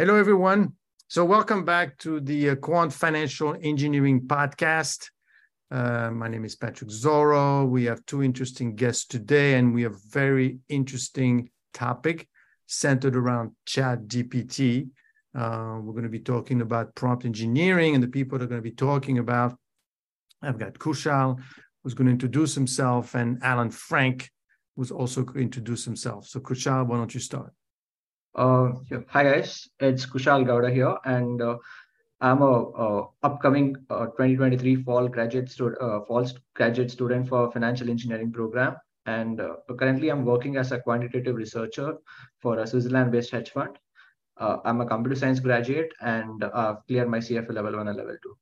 Hello, everyone. So, welcome back to the uh, Quant Financial Engineering Podcast. Uh, my name is Patrick Zoro. We have two interesting guests today, and we have very interesting topic centered around Chat GPT. Uh, we're going to be talking about prompt engineering, and the people that are going to be talking about. I've got Kushal, who's going to introduce himself, and Allan Frank, who's also going to introduce himself. So, Kushal, why don't you start? Uh. Hi guys, it's Kushal Gowda here, and uh, I'm a, a upcoming uh, 2023 fall graduate student, uh, fall graduate student for financial engineering program, and uh, currently I'm working as a quantitative researcher for a Switzerland-based hedge fund. Uh, I'm a computer science graduate, and I've cleared my CFA level one and level two.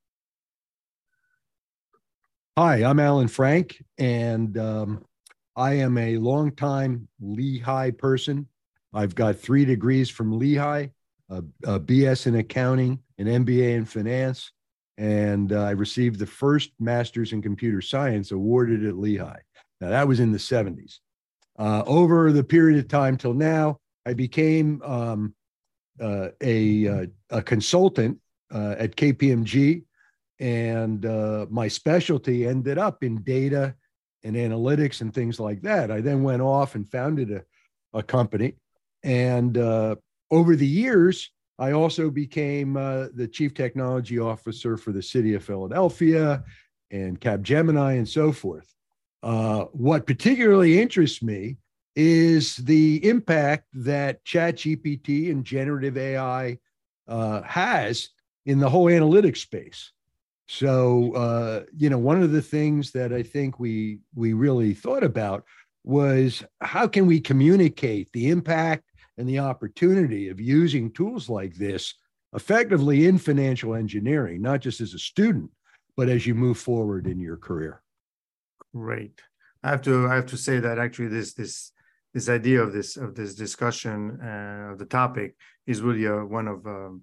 Hi, I'm Allan Frank, and um, I am a longtime Lehigh person I've got three degrees from Lehigh, a, a BS in accounting, an MBA in finance, and uh, I received the first master's in computer science awarded at Lehigh. Now, that was in the 70s. Uh, over the period of time till now, I became um, uh, a, uh, a consultant uh, at KPMG, and uh, my specialty ended up in data and analytics and things like that. I then went off and founded a, a company and uh, over the years, I also became uh, the chief technology officer for the city of Philadelphia and Capgemini and so forth. Uh, what particularly interests me is the impact that ChatGPT and generative AI uh, has in the whole analytics space. So, uh, you know, one of the things that I think we we really thought about was how can we communicate the impact and the opportunity of using tools like this effectively in financial engineering, not just as a student, but as you move forward in your career. Great. I have to I have to say that actually this this this idea of this of this discussion uh, of the topic is really uh, one of um,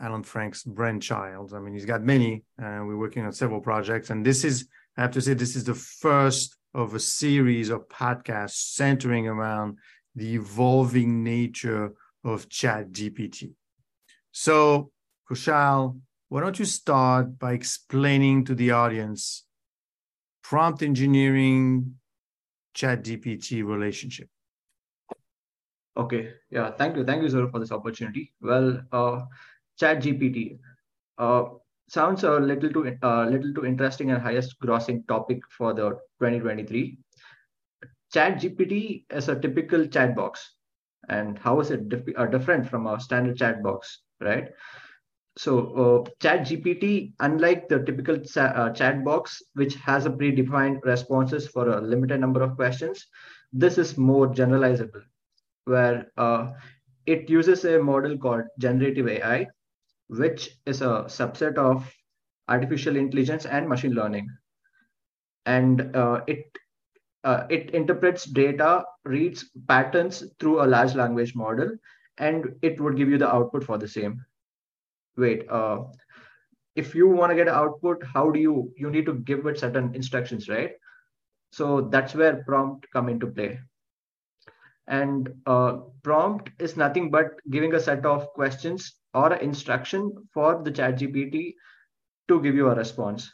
Allan Frank's brainchild. I mean, he's got many. Uh, we're working on several projects, and this is I have to say this is the first of a series of podcasts centering around the evolving nature of chat gpt so kushal why don't you start by explaining to the audience prompt engineering chat gpt relationship? Okay. Yeah thank you. Thank you sir for this opportunity. Well uh, chat gpt uh, sounds a little too uh, little too interesting and highest grossing topic for the 2023 chat gpt is a typical chat box. And how is it dif- uh, different from a standard chat box right? So uh, chat gpt unlike the typical uh, chat box which has a predefined responses for a limited number of questions this is more generalizable where uh, it uses a model called generative ai which is a subset of artificial intelligence and machine learning. And uh, it uh, it interprets data, reads patterns through a large language model, and it would give you the output for the same. Wait, uh, if you want to get an output, how do you, you need to give it certain instructions, right? So that's where prompt come into play. And uh, prompt is nothing but giving a set of questions or instruction for the chat GPT to give you a response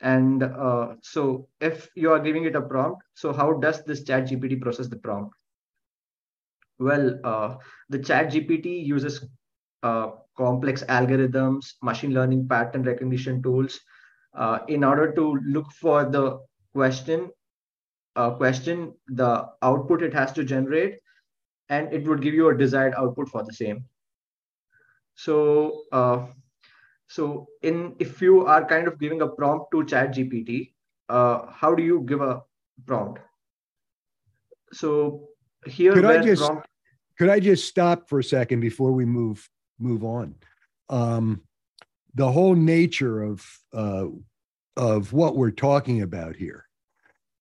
and uh, so if you are giving it a prompt, so how does this chat GPT process the prompt? Well, uh, the chat GPT uses uh, complex algorithms, machine learning pattern recognition tools uh, in order to look for the question, uh, question, the output it has to generate, and it would give you a desired output for the same. So uh, so in if you are kind of giving a prompt to Chat GPT, uh, how do you give a prompt? So here, could I just prompt... could I just stop for a second before we move move on? Um, the whole nature of uh, of what we're talking about here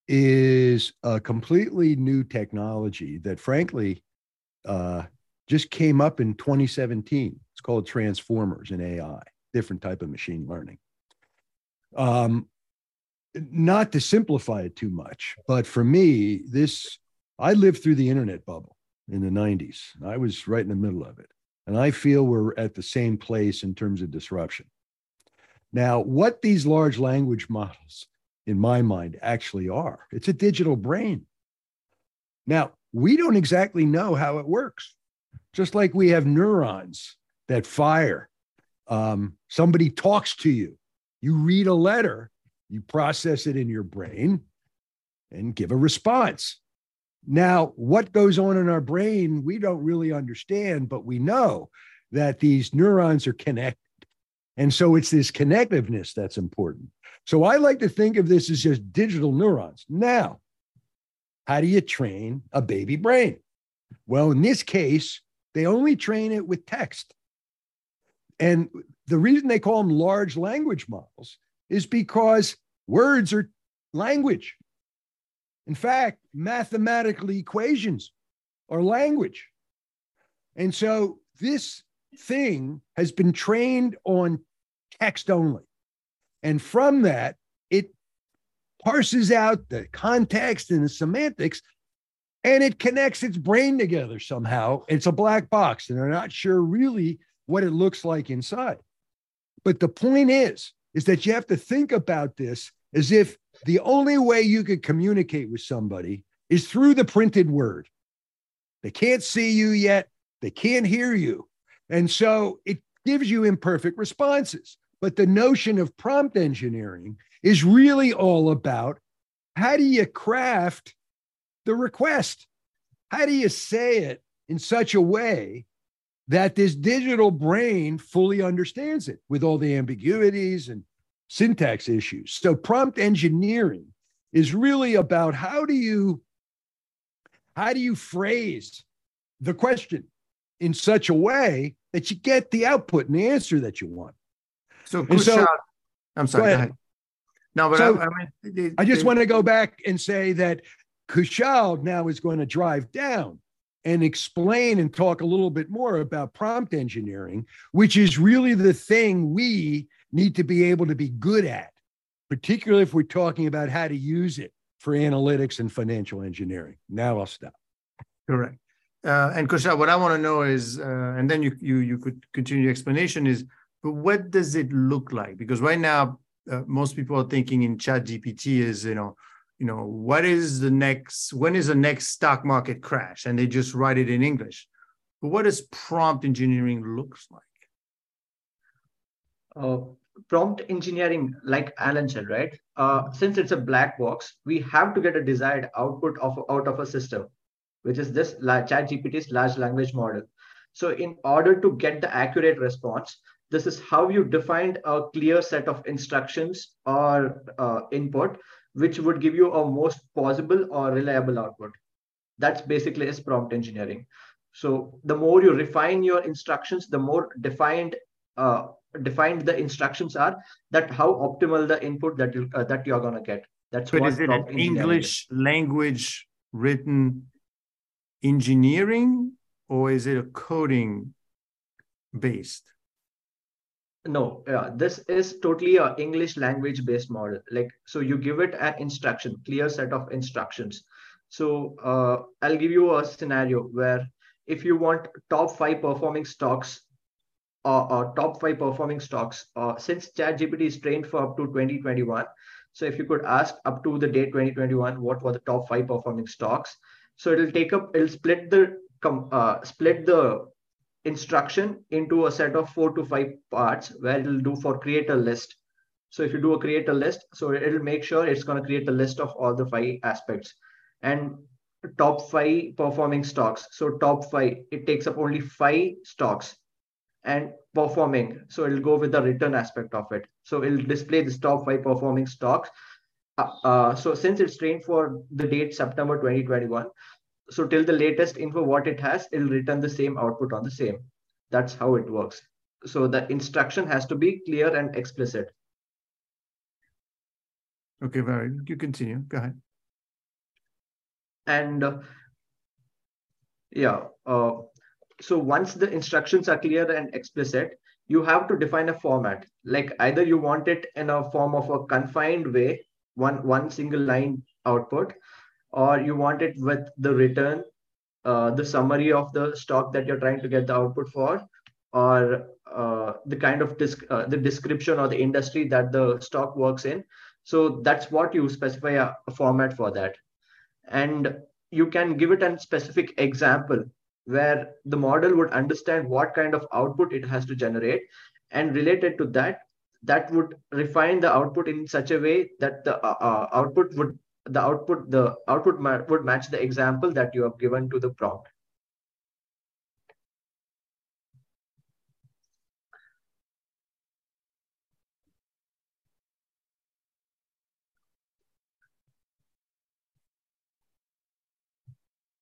is a completely new technology that, frankly, uh, just came up in 2017. It's called transformers in AI different type of machine learning. Um, not to simplify it too much, but for me, this I lived through the internet bubble in the 90s. I was right in the middle of it. And I feel we're at the same place in terms of disruption. Now, what these large language models, in my mind, actually are, it's a digital brain. Now, we don't exactly know how it works. Just like we have neurons that fire, um, somebody talks to you, you read a letter, you process it in your brain and give a response. Now, what goes on in our brain, we don't really understand, but we know that these neurons are connected. And so it's this connectiveness that's important. So I like to think of this as just digital neurons. Now, how do you train a baby brain? Well, in this case, they only train it with text. And the reason they call them large language models is because words are language. In fact, mathematical equations are language. And so this thing has been trained on text only. And from that, it parses out the context and the semantics and it connects its brain together somehow. It's a black box, and they're not sure really what it looks like inside. But the point is, is that you have to think about this as if the only way you could communicate with somebody is through the printed word. They can't see you yet, they can't hear you. And so it gives you imperfect responses. But the notion of prompt engineering is really all about how do you craft the request? How do you say it in such a way that this digital brain fully understands it with all the ambiguities and syntax issues. So prompt engineering is really about how do you how do you phrase the question in such a way that you get the output and the answer that you want. So, so I'm sorry. Go ahead. No, but so I, I, mean, I just want to go back and say that Kushal now is going to drive down and explain and talk a little bit more about prompt engineering, which is really the thing we need to be able to be good at, particularly if we're talking about how to use it for analytics and financial engineering. Now I'll stop. Correct. Uh, and Kushal, what I want to know is, uh, and then you you you could continue your explanation is, but what does it look like? Because right now, uh, most people are thinking in Chat GPT is you know, you know, what is the next? When is the next stock market crash? And they just write it in English. But what does prompt engineering looks like? Uh, prompt engineering, like Allan said, right? Uh, since it's a black box, we have to get a desired output of out of a system, which is this Chat GPT's large language model. So, in order to get the accurate response, this is how you defined a clear set of instructions or uh, input, which would give you a most possible or reliable output. That's basically is prompt engineering. So, the more you refine your instructions, the more defined uh, defined the instructions are that how optimal the input that you uh, that you're going to get that's but is it an english language written engineering or is it a coding based no yeah this is totally a english language based model like so you give it an instruction clear set of instructions so uh, i'll give you a scenario where if you want top five performing stocks uh, uh, top five performing stocks uh, since ChatGPT is trained for up to 2021. So if you could ask up to the date 2021, what were the top five performing stocks? So it'll take up, it'll split the uh, split the instruction into a set of four to five parts where it'll do for create a list. So if you do a create a list, so it'll make sure it's going to create a list of all the five aspects and top five performing stocks. So top five, it takes up only five stocks and performing. So it'll go with the return aspect of it. So it'll display the top five performing stocks. Uh, uh, so since it's trained for the date September 2021, so till the latest info what it has, it'll return the same output on the same. That's how it works. So the instruction has to be clear and explicit. Okay, very. You continue. Go ahead. And uh, yeah, uh, so once the instructions are clear and explicit you have to define a format like either you want it in a form of a confined way one one single line output or you want it with the return uh, the summary of the stock that you're trying to get the output for, or uh, the kind of disc, uh, the description or the industry that the stock works in. So that's what you specify a, a format for that, and you can give it a specific example where the model would understand what kind of output it has to generate, and related to that, that would refine the output in such a way that the uh, uh output would the output the output ma would match the example that you have given to the prompt.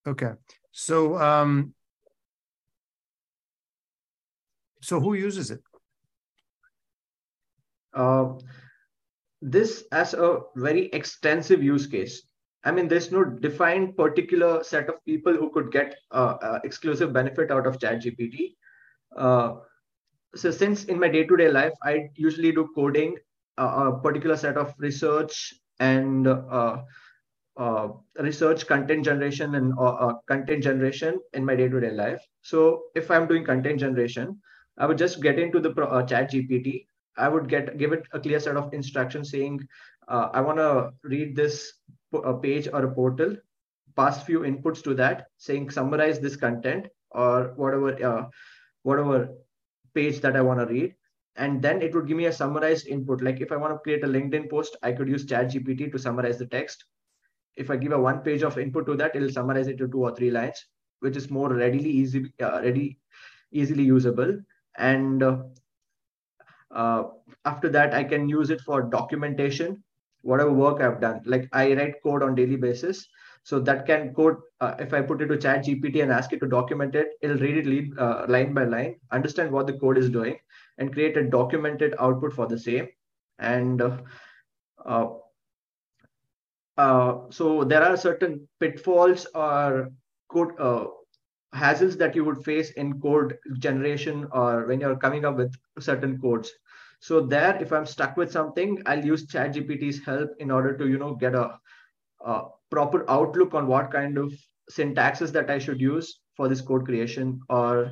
Okay, so um, so who uses it? Uh, this as a very extensive use case. I mean, there's no defined particular set of people who could get uh, uh, exclusive benefit out of ChatGPT. Uh, so since in my day-to-day life, I usually do coding, uh, a particular set of research and uh, uh, research content generation and content generation in my day-to-day life. So if I'm doing content generation, I would just get into the chat GPT I would get give it a clear set of instructions saying, uh, I want to read this a page or a portal, pass few inputs to that, saying summarize this content or whatever uh, whatever page that I want to read, and then it would give me a summarized input. Like if I want to create a LinkedIn post, I could use ChatGPT to summarize the text. If I give a one page of input to that, it'll summarize it to two or three lines, which is more readily easy, uh, ready, easily usable. And uh, uh, after that, I can use it for documentation, whatever work I've done. Like I write code on daily basis. So that can code, uh, if I put it to chat GPT and ask it to document it, it'll read it lead, uh, line by line, understand what the code is doing and create a documented output for the same. And uh, uh, uh so there are certain pitfalls or code hassles that you would face in code generation or when you're coming up with certain codes. So there, if I'm stuck with something, I'll use ChatGPT's help in order to, you know, get a, a proper outlook on what kind of syntaxes that I should use for this code creation, or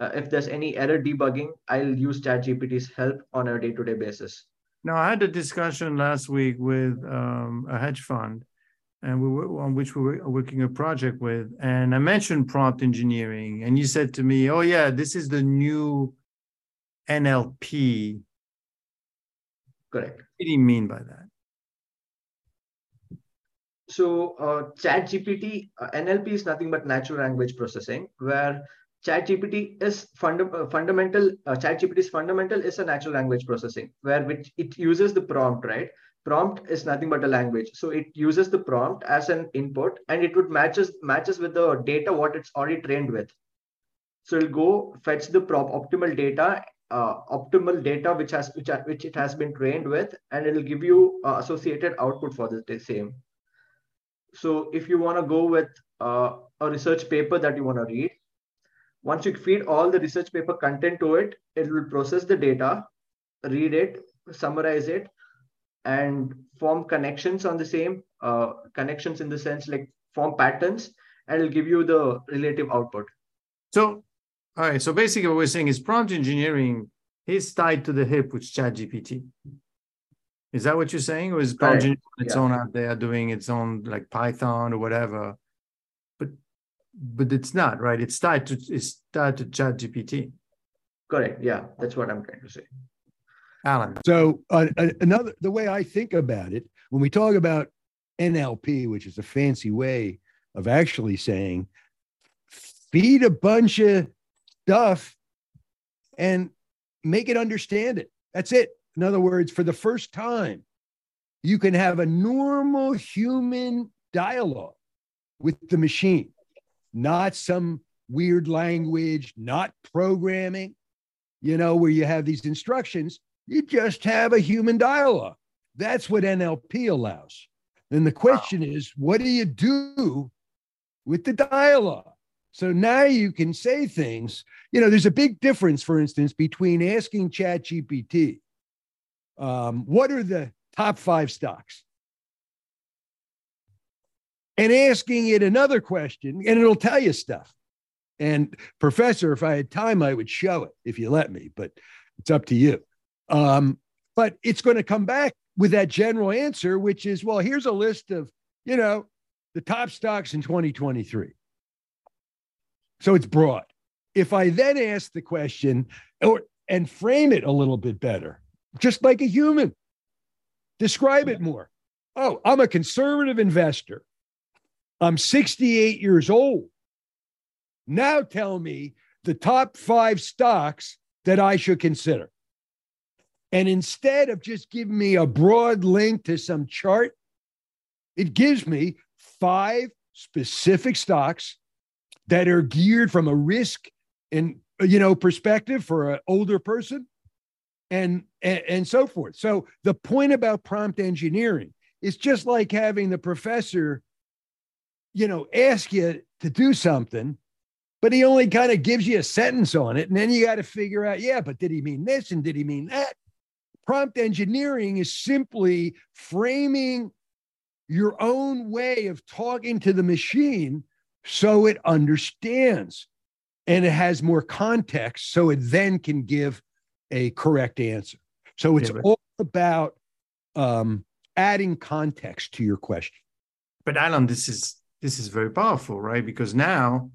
uh, if there's any error debugging, I'll use ChatGPT's help on a day-to-day basis. Now, I had a discussion last week with um, a hedge fund, and we were, on which we were working a project with. And I mentioned prompt engineering, and you said to me, "Oh yeah, this is the new NLP." Correct. What do you mean by that? So, uh, ChatGPT uh, NLP is nothing but natural language processing, where ChatGPT is funda- uh, fundamental. Uh, ChatGPT is fundamental is a natural language processing, where which it uses the prompt, right? Prompt is nothing but a language. So it uses the prompt as an input and it would matches matches with the data what it's already trained with. So it'll go fetch the prop optimal data uh, optimal data which has which, are, which it has been trained with and it'll give you uh, associated output for the same. So if you want to go with uh, a research paper that you want to read once you feed all the research paper content to it it will process the data read it summarize it and form connections on the same uh, connections in the sense like form patterns and it'll give you the relative output. So, all right. So basically, what we're saying is prompt engineering is tied to the hip with ChatGPT. Is that what you're saying, or is prompt engineering its yeah. own out there doing its own like Python or whatever? But but it's not right. It's tied to it's tied to ChatGPT. Correct. Yeah, that's what I'm trying to say. Allan. So uh, another the way I think about it, when we talk about NLP, which is a fancy way of actually saying feed a bunch of stuff and make it understand it. That's it. In other words, for the first time, you can have a normal human dialogue with the machine, not some weird language, not programming, you know, where you have these instructions. You just have a human dialogue. That's what NLP allows. And the question wow. is, what do you do with the dialogue? So now you can say things. You know, there's a big difference, for instance, between asking ChatGPT, um, what are the top five stocks? and asking it another question, and it'll tell you stuff. And professor, if I had time, I would show it if you let me, but it's up to you. Um, but it's going to come back with that general answer, which is, well, here's a list of, you know, the top stocks in 2023. So it's broad. If I then ask the question or and frame it a little bit better, just like a human, describe it more. Oh, I'm a conservative investor. I'm 68 years old. Now tell me the top five stocks that I should consider. And instead of just giving me a broad link to some chart, it gives me five specific stocks that are geared from a risk and you know perspective for an older person and, and and so forth. So the point about prompt engineering is just like having the professor you know ask you to do something but he only kind of gives you a sentence on it and then you got to figure out yeah but did he mean this and did he mean that Prompt engineering is simply framing your own way of talking to the machine so it understands and it has more context so it then can give a correct answer. So it's yeah, all about um, adding context to your question. But Allan, this is this is very powerful, right? Because now,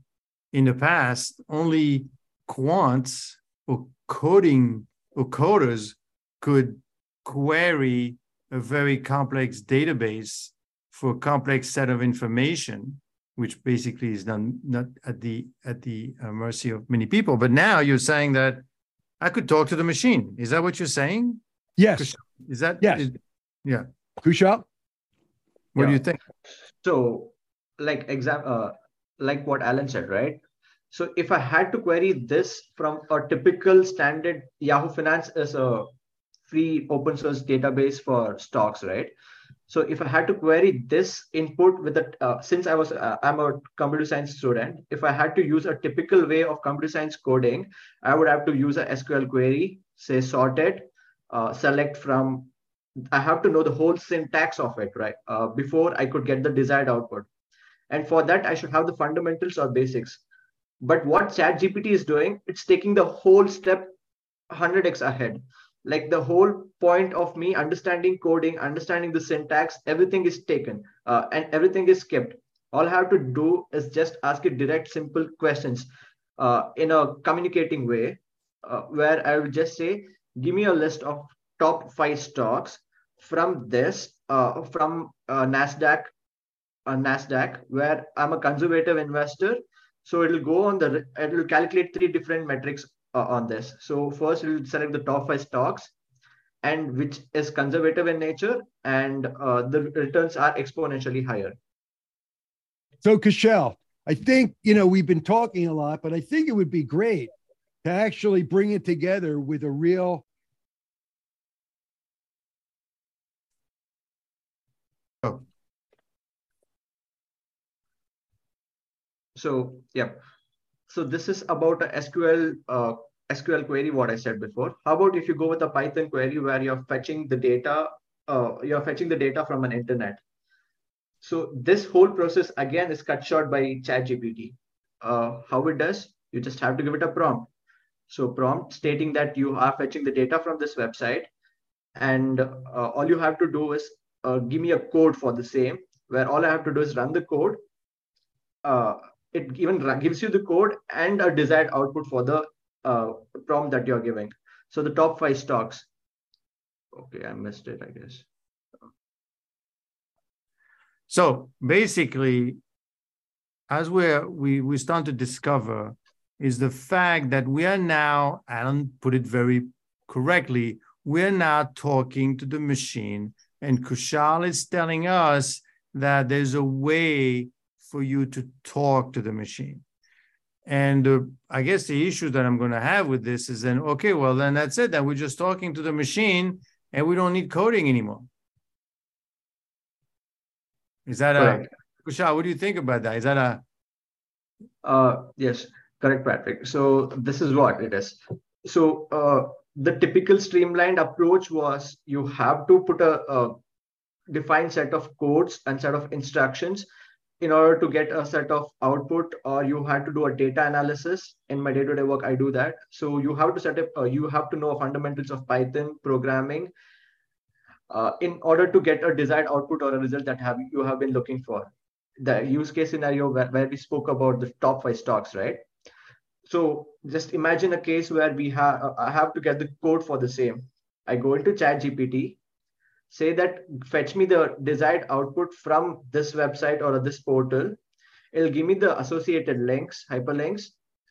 in the past, only quants or coding or coders could query a very complex database for a complex set of information which basically is done not at the at the uh, mercy of many people. But now you're saying that i could talk to the machine. Is that what you're saying? Yes. Is that yes. is, yeah. Kushal? What yeah. do you think? So like exam uh, like what allan said right? So if i had to query this from a typical standard yahoo finance is a free open source database for stocks, right? So if I had to query this input with a, uh, since I was, uh, I'm a computer science student, if I had to use a typical way of computer science coding, I would have to use a SQL query, say sorted, uh, select from, I have to know the whole syntax of it, right? Uh, before I could get the desired output. And for that, I should have the fundamentals or basics. But what ChatGPT is doing, it's taking the whole step 100x ahead like the whole point of me understanding coding understanding the syntax everything is taken uh, and everything is kept. All i have to do is just ask it direct simple questions uh, in a communicating way uh, where i will just say give me a list of top five stocks. From this uh, from uh, nasdaq uh, nasdaq where i'm a conservative investor so it'll go on the it will calculate three different metrics uh, on this. So first we'll select the top five stocks and which is conservative in nature and uh, the returns are exponentially higher. So Kushal, I think, you know, we've been talking a lot, but I think it would be great to actually bring it together with a real Oh. So, yeah so this is about a SQL uh, SQL query, what I said before. How about if you go with a Python query where you're fetching the data, uh, you're fetching the data from an internet. So this whole process again is cut short by ChatGPT. Uh, how it does, you just have to give it a prompt. So prompt stating that you are fetching the data from this website, and uh, all you have to do is uh, give me a code for the same, where all I have to do is run the code, uh, it even gives you the code and a desired output for the uh, prompt that you're giving. So the top five stocks. Okay, I missed it, I guess. So basically, as we're, we we start to discover is the fact that we are now, Allan put it very correctly, we're now talking to the machine, and Kushal is telling us that there's a way for you to talk to the machine. And uh, I guess the issue that I'm going to have with this is then, okay, well, then that's it. Then we're just talking to the machine and we don't need coding anymore. Is that a, Kushal, what do you think about that? Is that a? Uh, yes, correct, Patrick. So this is what it is. So uh, the typical streamlined approach was you have to put a, a defined set of codes and set of instructions in order to get a set of output or you had to do a data analysis. In my day-to-day work i do that. So you have to set up uh, you have to know fundamentals of python programming uh, in order to get a desired output or a result that have you have been looking for. The use case scenario where, where we spoke about the top five stocks right? So just imagine a case where we have uh, i have to get the code for the same. I go into chat gpt say that fetch me the desired output from this website or this portal. It'll give me the associated links hyperlinks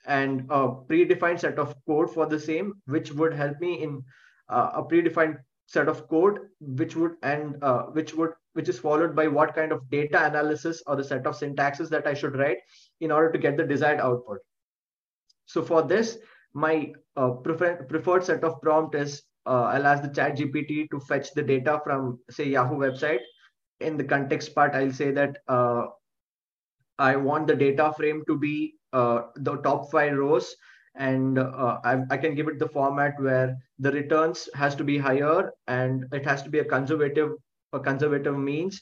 and a predefined set of code for the same which would help me in uh, a predefined set of code which would and uh, which would which is followed by what kind of data analysis or the set of syntaxes that i should write in order to get the desired output. So for this my uh, prefer- preferred set of prompt is uh, I'll ask the chat GPT to fetch the data from say Yahoo website. In the context part, I'll say that uh, I want the data frame to be uh, the top five rows and uh, I, I, can give it the format where the returns has to be higher and it has to be a conservative a conservative means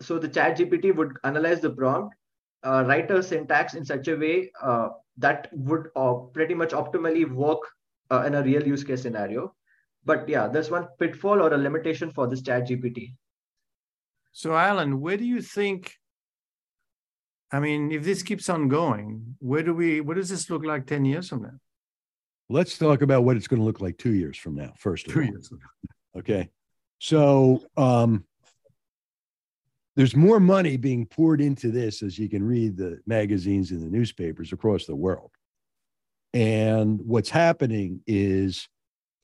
so the chat gpt would analyze the prompt uh, write a syntax in such a way uh, that would pretty much optimally work uh, in a real use case scenario. But yeah, there's one pitfall or a limitation for this chat GPT. So Allan, where do you think, I mean, if this keeps on going, where do we, what does this look like 10 years from now? Let's talk about what it's going to look like two years from now, first. Two years. Okay. So um, there's more money being poured into this as you can read the magazines and the newspapers across the world. And what's happening is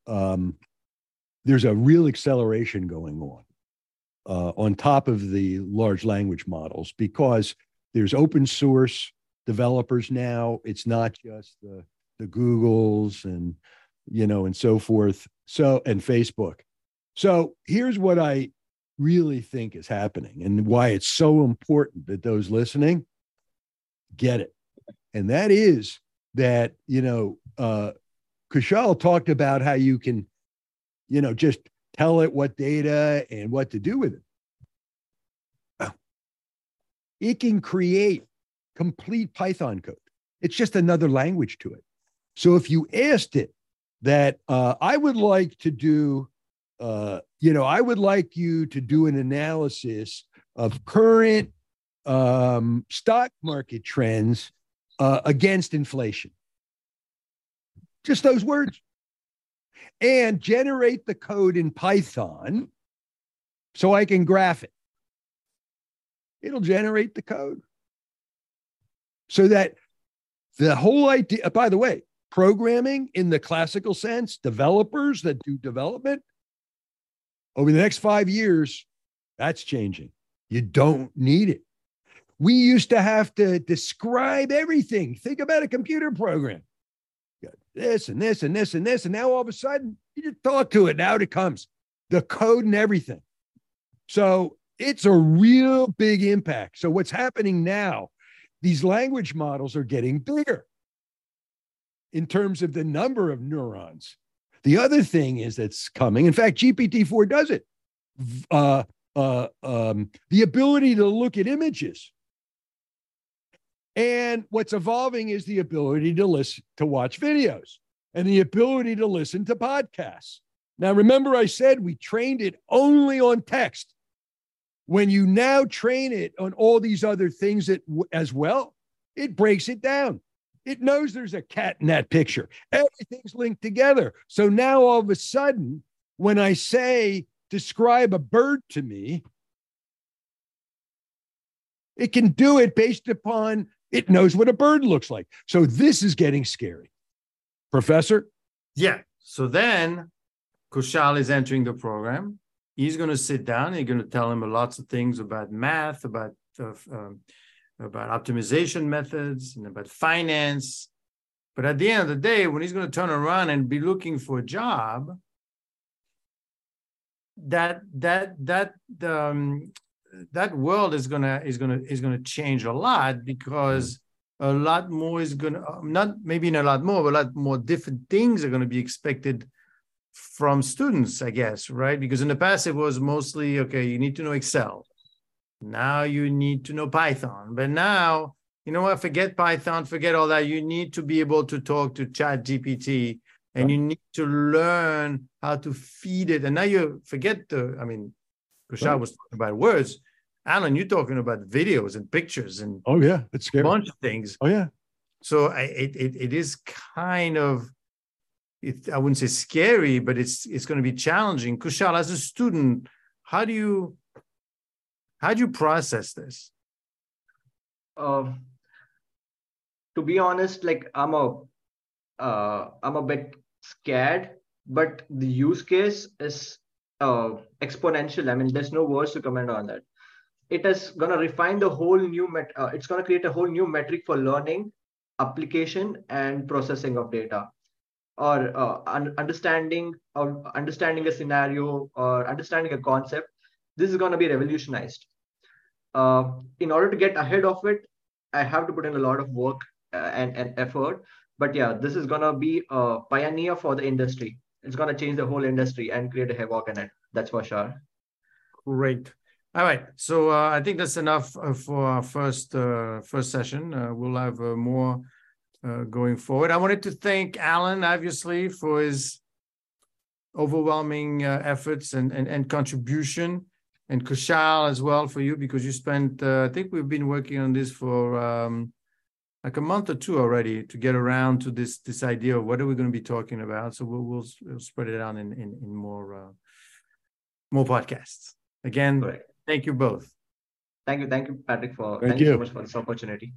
um, there's a real acceleration going on uh, on top of the large language models because there's open source developers now. It's not just the, the Googles and, you know, and so forth. So, and Facebook. So here's what I really think is happening and why it's so important that those listening get it. And that is that you know uh Kushal talked about how you can you know just tell it what data and what to do with it. It can create complete python code. It's just another language to it. So if you asked it that uh, i would like to do uh, you know i would like you to do an analysis of current um, stock market trends uh, against inflation. Just those words. And generate the code in Python so I can graph it. It'll generate the code. So that the whole idea, by the way, programming in the classical sense, developers that do development over the next five years, that's changing. You don't need it. We used to have to describe everything. Think about a computer program. this and this and this and this. And now all of a sudden, you just talk to it. Now it comes the code and everything. So it's a real big impact. So what's happening now, these language models are getting bigger in terms of the number of neurons. The other thing is that's coming. In fact, GPT-4 does it. Uh, uh, um, the ability to look at images and what's evolving is the ability to listen, to watch videos and the ability to listen to podcasts. Now, remember, I said we trained it only on text. When you now train it on all these other things that, as well, it breaks it down. It knows there's a cat in that picture. Everything's linked together. So now all of a sudden, when I say, describe a bird to me, it can do it based upon it knows what a bird looks like. So this is getting scary. Professor? Yeah. So then Kushal is entering the program. He's going to sit down. You're going to tell him lots of things about math, about uh, um, about optimization methods, and about finance. But at the end of the day, when he's going to turn around and be looking for a job, that that that um, that world is gonna is gonna is gonna change a lot because a lot more is gonna uh, not maybe in a lot more, but a lot more different things are gonna be expected from students, I guess, right? Because in the past it was mostly okay, you need to know Excel, Now you need to know Python. But now, you know what? Forget Python, forget all that. You need to be able to talk to Chat GPT and you need to learn how to feed it. And now you forget the, I mean, Kushal right. was talking about words. Allan, you're talking about videos and pictures and oh yeah, it's scary. a bunch of things. Oh yeah. So I, it, it it is kind of it, I wouldn't say scary, but it's it's going to be challenging. Kushal, as a student, how do you how do you process this? Uh, to be honest, like I'm a uh, I'm a bit scared, but the use case is uh, exponential. I mean, there's no words to comment on that. It is going to refine the whole new met. Uh, it's going to create a whole new metric for learning, application, and processing of data, or uh, un- understanding or understanding a scenario or understanding a concept. This is going to be revolutionized. Uh, in order to get ahead of it, I have to put in a lot of work uh, and, and effort. But yeah, this is going to be a pioneer for the industry it's going to change the whole industry and create a havoc in it. That's for sure. Great. All right. So uh, I think that's enough uh, for our first uh, first session. Uh, we'll have uh, more uh, going forward. I wanted to thank Alan, obviously, for his overwhelming efforts and, and, and contribution, and Kushal as well for you because you spent. I think we've been working on this for um, like a month or two already to get around to this this idea of what are we going to be talking about. So we'll we'll, we'll spread it out in in, in more uh, more podcasts. Again, thank you both. Thank you, thank you, Patrick, for thank, thank you so much for this opportunity.